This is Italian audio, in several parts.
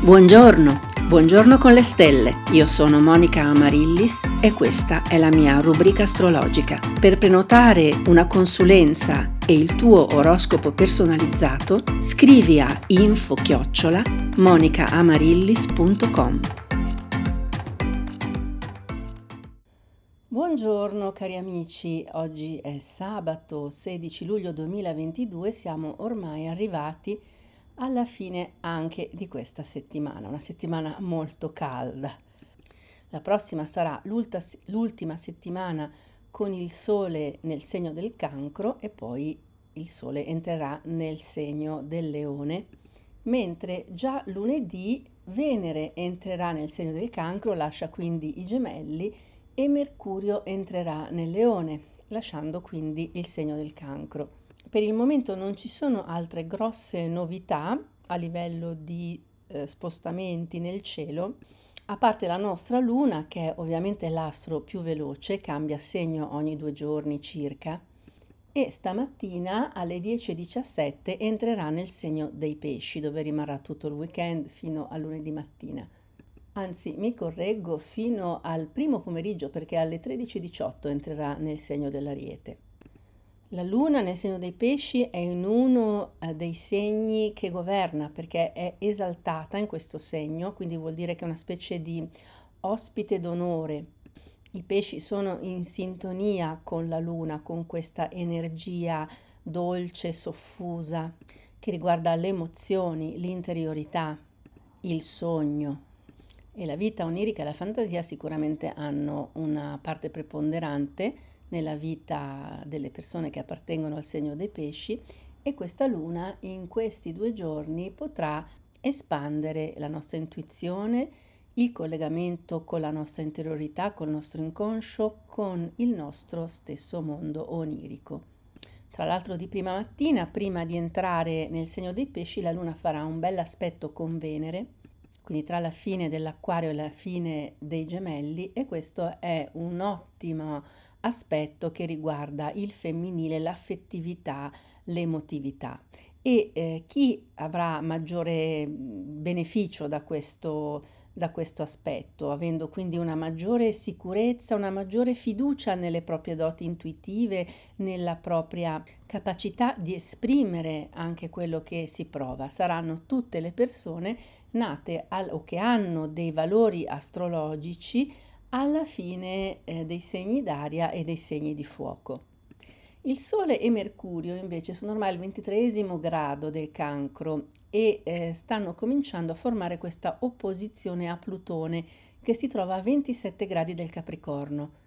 Buongiorno, buongiorno con le stelle. Io sono Monica Amarillis e questa è la mia rubrica astrologica. Per prenotare una consulenza e il tuo oroscopo personalizzato, scrivi a info-chiocciola monicaamarillis.com. Buongiorno cari amici, oggi è sabato 16 luglio 2022, siamo ormai arrivati a alla fine anche di questa settimana, una settimana molto calda. La prossima sarà l'ultima settimana con il Sole nel segno del cancro e poi il Sole entrerà nel segno del leone, mentre già lunedì Venere entrerà nel segno del cancro, lascia quindi i gemelli e Mercurio entrerà nel leone, lasciando quindi il segno del cancro. Per il momento non ci sono altre grosse novità a livello di eh, spostamenti nel cielo, a parte la nostra luna che è ovviamente l'astro più veloce, cambia segno ogni due giorni circa, e stamattina alle 10.17 entrerà nel segno dei pesci dove rimarrà tutto il weekend fino a lunedì mattina. Anzi, mi correggo fino al primo pomeriggio perché alle 13.18 entrerà nel segno dell'ariete. La luna nel segno dei pesci è in uno eh, dei segni che governa perché è esaltata in questo segno, quindi vuol dire che è una specie di ospite d'onore. I pesci sono in sintonia con la luna, con questa energia dolce, soffusa, che riguarda le emozioni, l'interiorità, il sogno. E la vita onirica e la fantasia sicuramente hanno una parte preponderante nella vita delle persone che appartengono al segno dei pesci e questa luna in questi due giorni potrà espandere la nostra intuizione, il collegamento con la nostra interiorità, col nostro inconscio, con il nostro stesso mondo onirico. Tra l'altro di prima mattina, prima di entrare nel segno dei pesci, la luna farà un bel aspetto con Venere, quindi tra la fine dell'acquario e la fine dei gemelli e questo è un ottimo aspetto che riguarda il femminile, l'affettività, l'emotività. E eh, chi avrà maggiore beneficio da questo, da questo aspetto, avendo quindi una maggiore sicurezza, una maggiore fiducia nelle proprie doti intuitive, nella propria capacità di esprimere anche quello che si prova. Saranno tutte le persone nate al, o che hanno dei valori astrologici alla fine eh, dei segni d'aria e dei segni di fuoco. Il Sole e Mercurio invece sono ormai al ventitreesimo grado del cancro e eh, stanno cominciando a formare questa opposizione a Plutone che si trova a 27 gradi del Capricorno.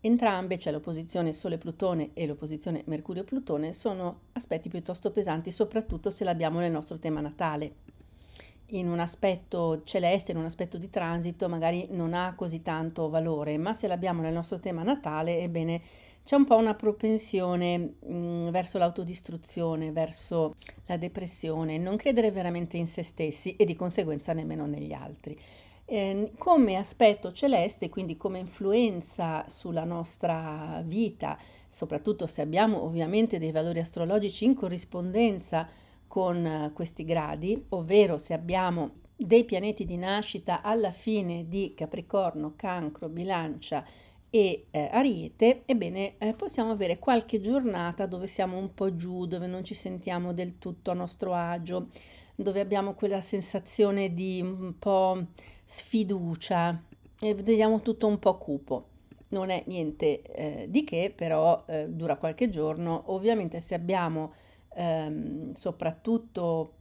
Entrambe, cioè l'opposizione Sole-Plutone e l'opposizione Mercurio-Plutone, sono aspetti piuttosto pesanti, soprattutto se l'abbiamo nel nostro tema natale in un aspetto celeste, in un aspetto di transito, magari non ha così tanto valore, ma se l'abbiamo nel nostro tema natale, ebbene c'è un po' una propensione mh, verso l'autodistruzione, verso la depressione, non credere veramente in se stessi e di conseguenza nemmeno negli altri. Eh, come aspetto celeste, quindi come influenza sulla nostra vita, soprattutto se abbiamo ovviamente dei valori astrologici in corrispondenza con eh, questi gradi, ovvero se abbiamo dei pianeti di nascita alla fine di Capricorno, Cancro, Bilancia e eh, Ariete, ebbene eh, possiamo avere qualche giornata dove siamo un po' giù, dove non ci sentiamo del tutto a nostro agio, dove abbiamo quella sensazione di un po' sfiducia e vediamo tutto un po' cupo. Non è niente eh, di che, però eh, dura qualche giorno. Ovviamente se abbiamo ehm, soprattutto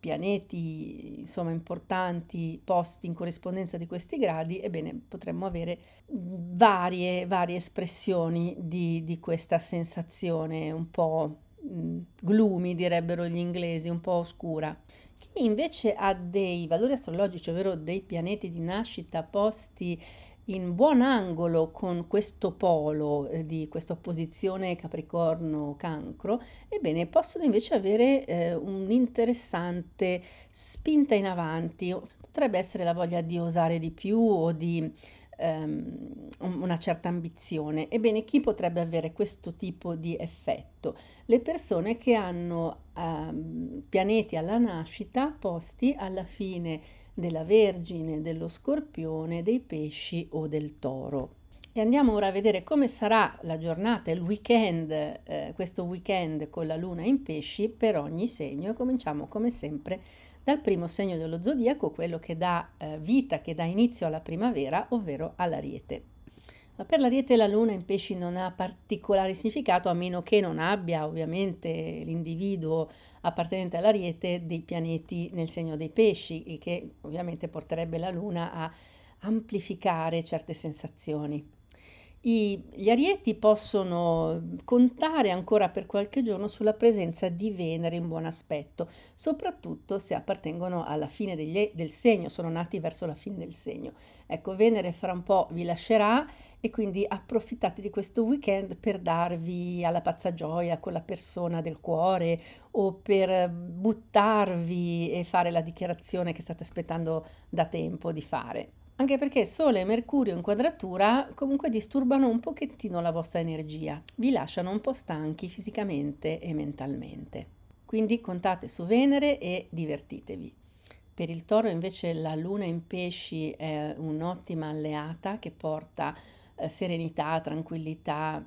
pianeti insomma importanti posti in corrispondenza di questi gradi, ebbene potremmo avere varie, varie espressioni di, di questa sensazione un po' gloomy, direbbero gli inglesi, un po' oscura. Chi invece ha dei valori astrologici, ovvero dei pianeti di nascita posti in buon angolo con questo polo eh, di questa opposizione Capricorno-Cancro, ebbene possono invece avere eh, un'interessante spinta in avanti. Potrebbe essere la voglia di osare di più o di ehm, una certa ambizione. Ebbene, chi potrebbe avere questo tipo di effetto? Le persone che hanno ehm, pianeti alla nascita posti alla fine della Vergine, dello Scorpione, dei Pesci o del Toro. E andiamo ora a vedere come sarà la giornata, il weekend, eh, questo weekend con la luna in pesci per ogni segno e cominciamo come sempre dal primo segno dello zodiaco, quello che dà eh, vita, che dà inizio alla primavera, ovvero all'ariete. Ma per l'ariete la luna in pesci non ha particolare significato a meno che non abbia ovviamente l'individuo appartenente all'ariete dei pianeti nel segno dei pesci, il che ovviamente porterebbe la luna a amplificare certe sensazioni. I, gli arieti possono contare ancora per qualche giorno sulla presenza di Venere in buon aspetto, soprattutto se appartengono alla fine degli, del segno, sono nati verso la fine del segno. Ecco, Venere fra un po' vi lascerà e quindi approfittate di questo weekend per darvi alla pazza gioia con la persona del cuore o per buttarvi e fare la dichiarazione che state aspettando da tempo di fare anche perché Sole e Mercurio in quadratura comunque disturbano un pochettino la vostra energia, vi lasciano un po' stanchi fisicamente e mentalmente. Quindi contate su Venere e divertitevi. Per il toro invece la luna in pesci è un'ottima alleata che porta eh, serenità, tranquillità,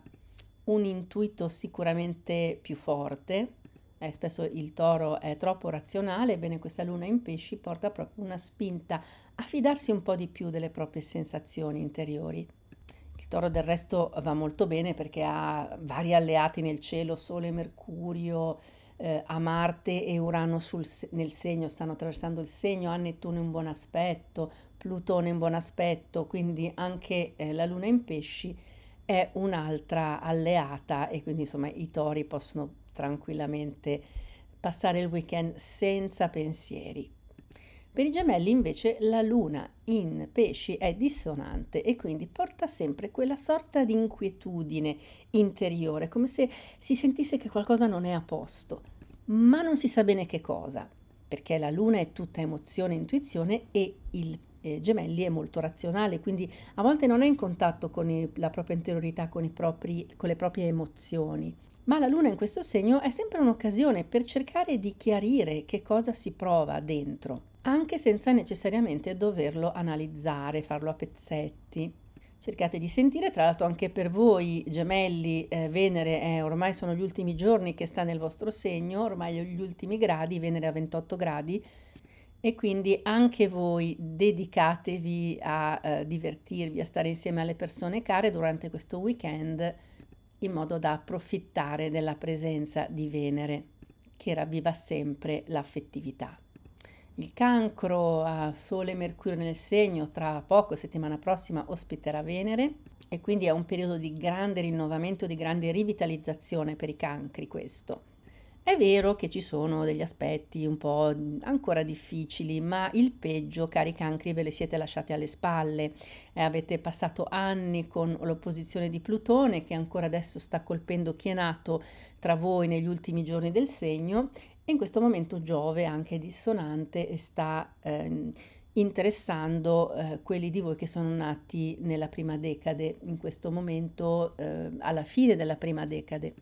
un intuito sicuramente più forte, eh, spesso il toro è troppo razionale, ebbene questa luna in pesci porta proprio una spinta a fidarsi un po' di più delle proprie sensazioni interiori. Il toro del resto va molto bene perché ha vari alleati nel cielo, Sole, Mercurio, eh, a Marte e Urano sul, nel segno, stanno attraversando il segno, ha Nettuno in buon aspetto, Plutone in buon aspetto, quindi anche eh, la luna in pesci è un'altra alleata e quindi insomma i tori possono tranquillamente passare il weekend senza pensieri. Per i gemelli invece la luna in pesci è dissonante e quindi porta sempre quella sorta di inquietudine interiore, come se si sentisse che qualcosa non è a posto, ma non si sa bene che cosa, perché la luna è tutta emozione e intuizione e il eh, gemelli è molto razionale, quindi a volte non è in contatto con i, la propria interiorità, con, propri, con le proprie emozioni. Ma la luna in questo segno è sempre un'occasione per cercare di chiarire che cosa si prova dentro, anche senza necessariamente doverlo analizzare, farlo a pezzetti. Cercate di sentire, tra l'altro anche per voi gemelli, eh, Venere è, ormai sono gli ultimi giorni che sta nel vostro segno, ormai gli ultimi gradi, Venere a 28 gradi, e quindi anche voi dedicatevi a eh, divertirvi, a stare insieme alle persone care durante questo weekend in modo da approfittare della presenza di Venere che ravviva sempre l'affettività. Il cancro a Sole e Mercurio nel segno tra poco, settimana prossima, ospiterà Venere e quindi è un periodo di grande rinnovamento, di grande rivitalizzazione per i cancri questo. È vero che ci sono degli aspetti un po' ancora difficili, ma il peggio, cari cancri, ve le siete lasciati alle spalle. Eh, avete passato anni con l'opposizione di Plutone che ancora adesso sta colpendo chi è nato tra voi negli ultimi giorni del segno e in questo momento Giove anche dissonante sta eh, interessando eh, quelli di voi che sono nati nella prima decade, in questo momento eh, alla fine della prima decade.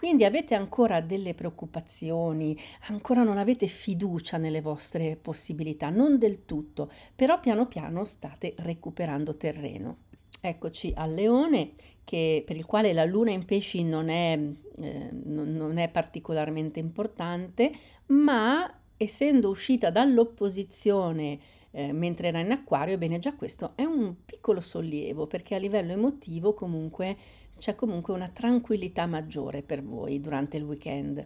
Quindi avete ancora delle preoccupazioni, ancora non avete fiducia nelle vostre possibilità, non del tutto, però piano piano state recuperando terreno. Eccoci al leone, che, per il quale la luna in pesci non è, eh, non, non è particolarmente importante, ma essendo uscita dall'opposizione eh, mentre era in acquario, ebbene già questo è un piccolo sollievo perché a livello emotivo comunque c'è comunque una tranquillità maggiore per voi durante il weekend.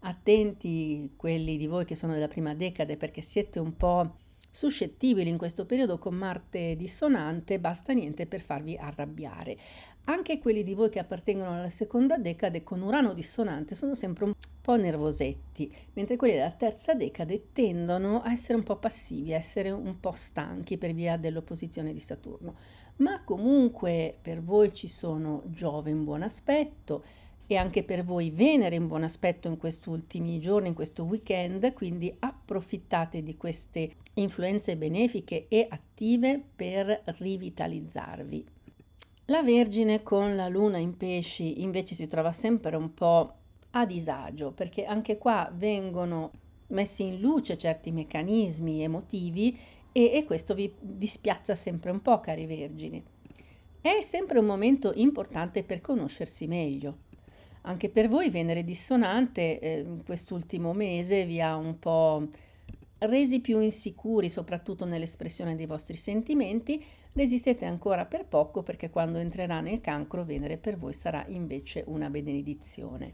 Attenti quelli di voi che sono della prima decade perché siete un po' suscettibili in questo periodo con Marte dissonante, basta niente per farvi arrabbiare. Anche quelli di voi che appartengono alla seconda decade con Urano dissonante sono sempre un po' nervosetti, mentre quelli della terza decade tendono a essere un po' passivi, a essere un po' stanchi per via dell'opposizione di Saturno ma comunque per voi ci sono Giove in buon aspetto e anche per voi Venere in buon aspetto in questi ultimi giorni, in questo weekend, quindi approfittate di queste influenze benefiche e attive per rivitalizzarvi. La Vergine con la Luna in pesci invece si trova sempre un po' a disagio perché anche qua vengono messi in luce certi meccanismi emotivi e, e questo vi, vi spiazza sempre un po', cari vergini. È sempre un momento importante per conoscersi meglio. Anche per voi Venere dissonante eh, quest'ultimo mese vi ha un po' resi più insicuri, soprattutto nell'espressione dei vostri sentimenti. Resistete ancora per poco perché quando entrerà nel cancro Venere per voi sarà invece una benedizione.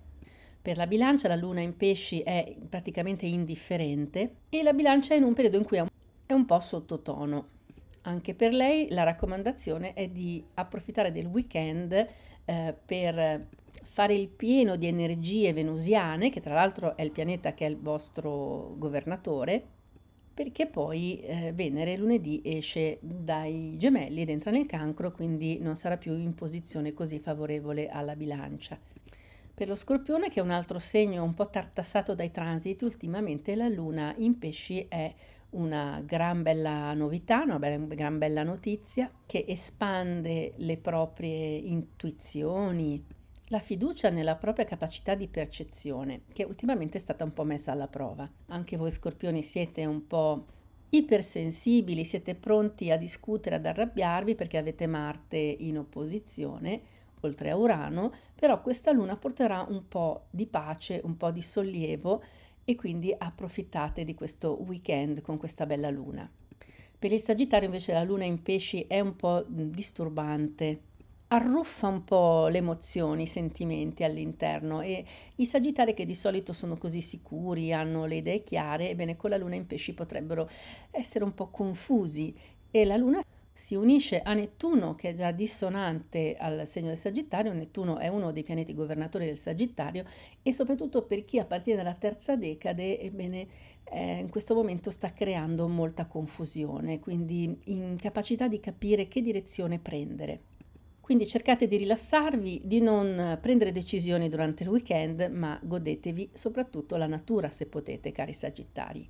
Per la bilancia la luna in pesci è praticamente indifferente e la bilancia è in un periodo in cui è un po' sottotono. Anche per lei la raccomandazione è di approfittare del weekend eh, per fare il pieno di energie venusiane, che tra l'altro è il pianeta che è il vostro governatore, perché poi eh, Venere lunedì esce dai gemelli ed entra nel cancro, quindi non sarà più in posizione così favorevole alla bilancia. Per lo scorpione, che è un altro segno un po' tartassato dai transiti, ultimamente la luna in pesci è una gran bella novità, una gran bella notizia che espande le proprie intuizioni, la fiducia nella propria capacità di percezione, che ultimamente è stata un po' messa alla prova. Anche voi scorpioni siete un po' ipersensibili, siete pronti a discutere, ad arrabbiarvi perché avete Marte in opposizione, oltre a Urano, però questa luna porterà un po' di pace, un po' di sollievo e quindi approfittate di questo weekend con questa bella luna. Per il Sagittario invece la luna in pesci è un po' disturbante, arruffa un po' le emozioni, i sentimenti all'interno e i Sagittari che di solito sono così sicuri, hanno le idee chiare, ebbene con la luna in pesci potrebbero essere un po' confusi e la luna si unisce a Nettuno che è già dissonante al segno del Sagittario, Nettuno è uno dei pianeti governatori del Sagittario e soprattutto per chi appartiene alla terza decade, ebbene eh, in questo momento sta creando molta confusione, quindi incapacità di capire che direzione prendere. Quindi cercate di rilassarvi, di non prendere decisioni durante il weekend, ma godetevi soprattutto la natura se potete, cari Sagittari.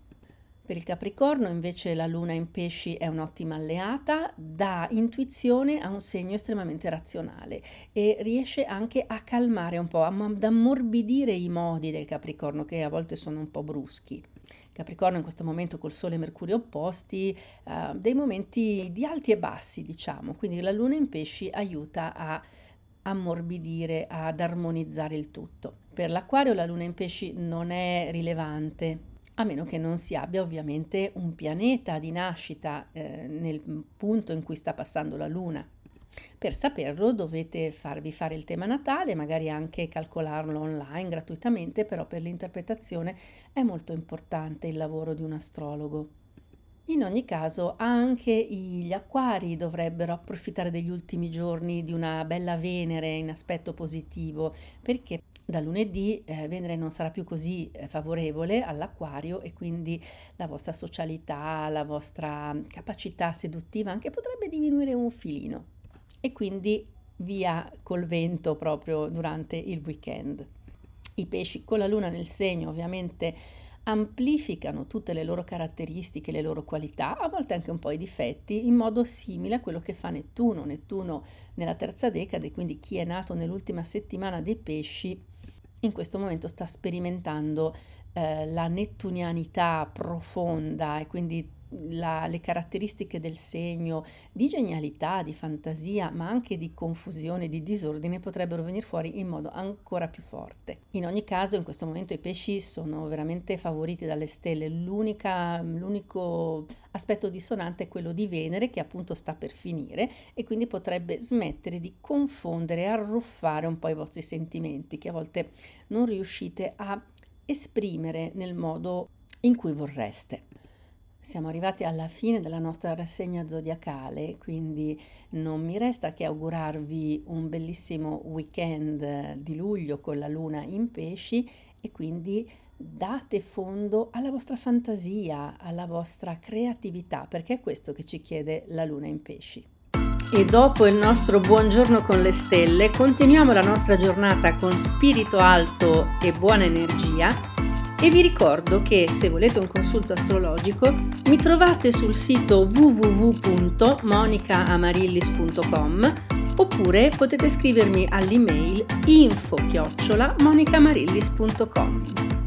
Per il Capricorno invece la luna in pesci è un'ottima alleata, dà intuizione a un segno estremamente razionale e riesce anche a calmare un po', ad ammorbidire i modi del Capricorno che a volte sono un po' bruschi. Capricorno in questo momento col Sole e Mercurio opposti, uh, dei momenti di alti e bassi diciamo, quindi la luna in pesci aiuta a ammorbidire, ad armonizzare il tutto. Per l'acquario la luna in pesci non è rilevante, a meno che non si abbia ovviamente un pianeta di nascita eh, nel punto in cui sta passando la Luna. Per saperlo dovete farvi fare il tema natale, magari anche calcolarlo online gratuitamente, però per l'interpretazione è molto importante il lavoro di un astrologo. In ogni caso, anche gli acquari dovrebbero approfittare degli ultimi giorni di una bella Venere in aspetto positivo, perché da lunedì eh, Venere non sarà più così eh, favorevole all'acquario e quindi la vostra socialità, la vostra capacità seduttiva anche potrebbe diminuire un filino e quindi via col vento proprio durante il weekend. I pesci con la luna nel segno ovviamente amplificano tutte le loro caratteristiche, le loro qualità, a volte anche un po' i difetti, in modo simile a quello che fa Nettuno. Nettuno nella terza decade, quindi chi è nato nell'ultima settimana dei pesci in questo momento sta sperimentando eh, la nettunianità profonda e quindi la, le caratteristiche del segno di genialità, di fantasia, ma anche di confusione, di disordine potrebbero venire fuori in modo ancora più forte. In ogni caso, in questo momento i pesci sono veramente favoriti dalle stelle. L'unica, l'unico aspetto dissonante è quello di Venere che appunto sta per finire e quindi potrebbe smettere di confondere e arruffare un po' i vostri sentimenti che a volte non riuscite a esprimere nel modo in cui vorreste. Siamo arrivati alla fine della nostra rassegna zodiacale, quindi non mi resta che augurarvi un bellissimo weekend di luglio con la luna in pesci e quindi date fondo alla vostra fantasia, alla vostra creatività, perché è questo che ci chiede la luna in pesci. E dopo il nostro buongiorno con le stelle, continuiamo la nostra giornata con spirito alto e buona energia e vi ricordo che se volete un consulto astrologico mi trovate sul sito www.monicaamarillis.com oppure potete scrivermi all'email info-monicamarillis.com.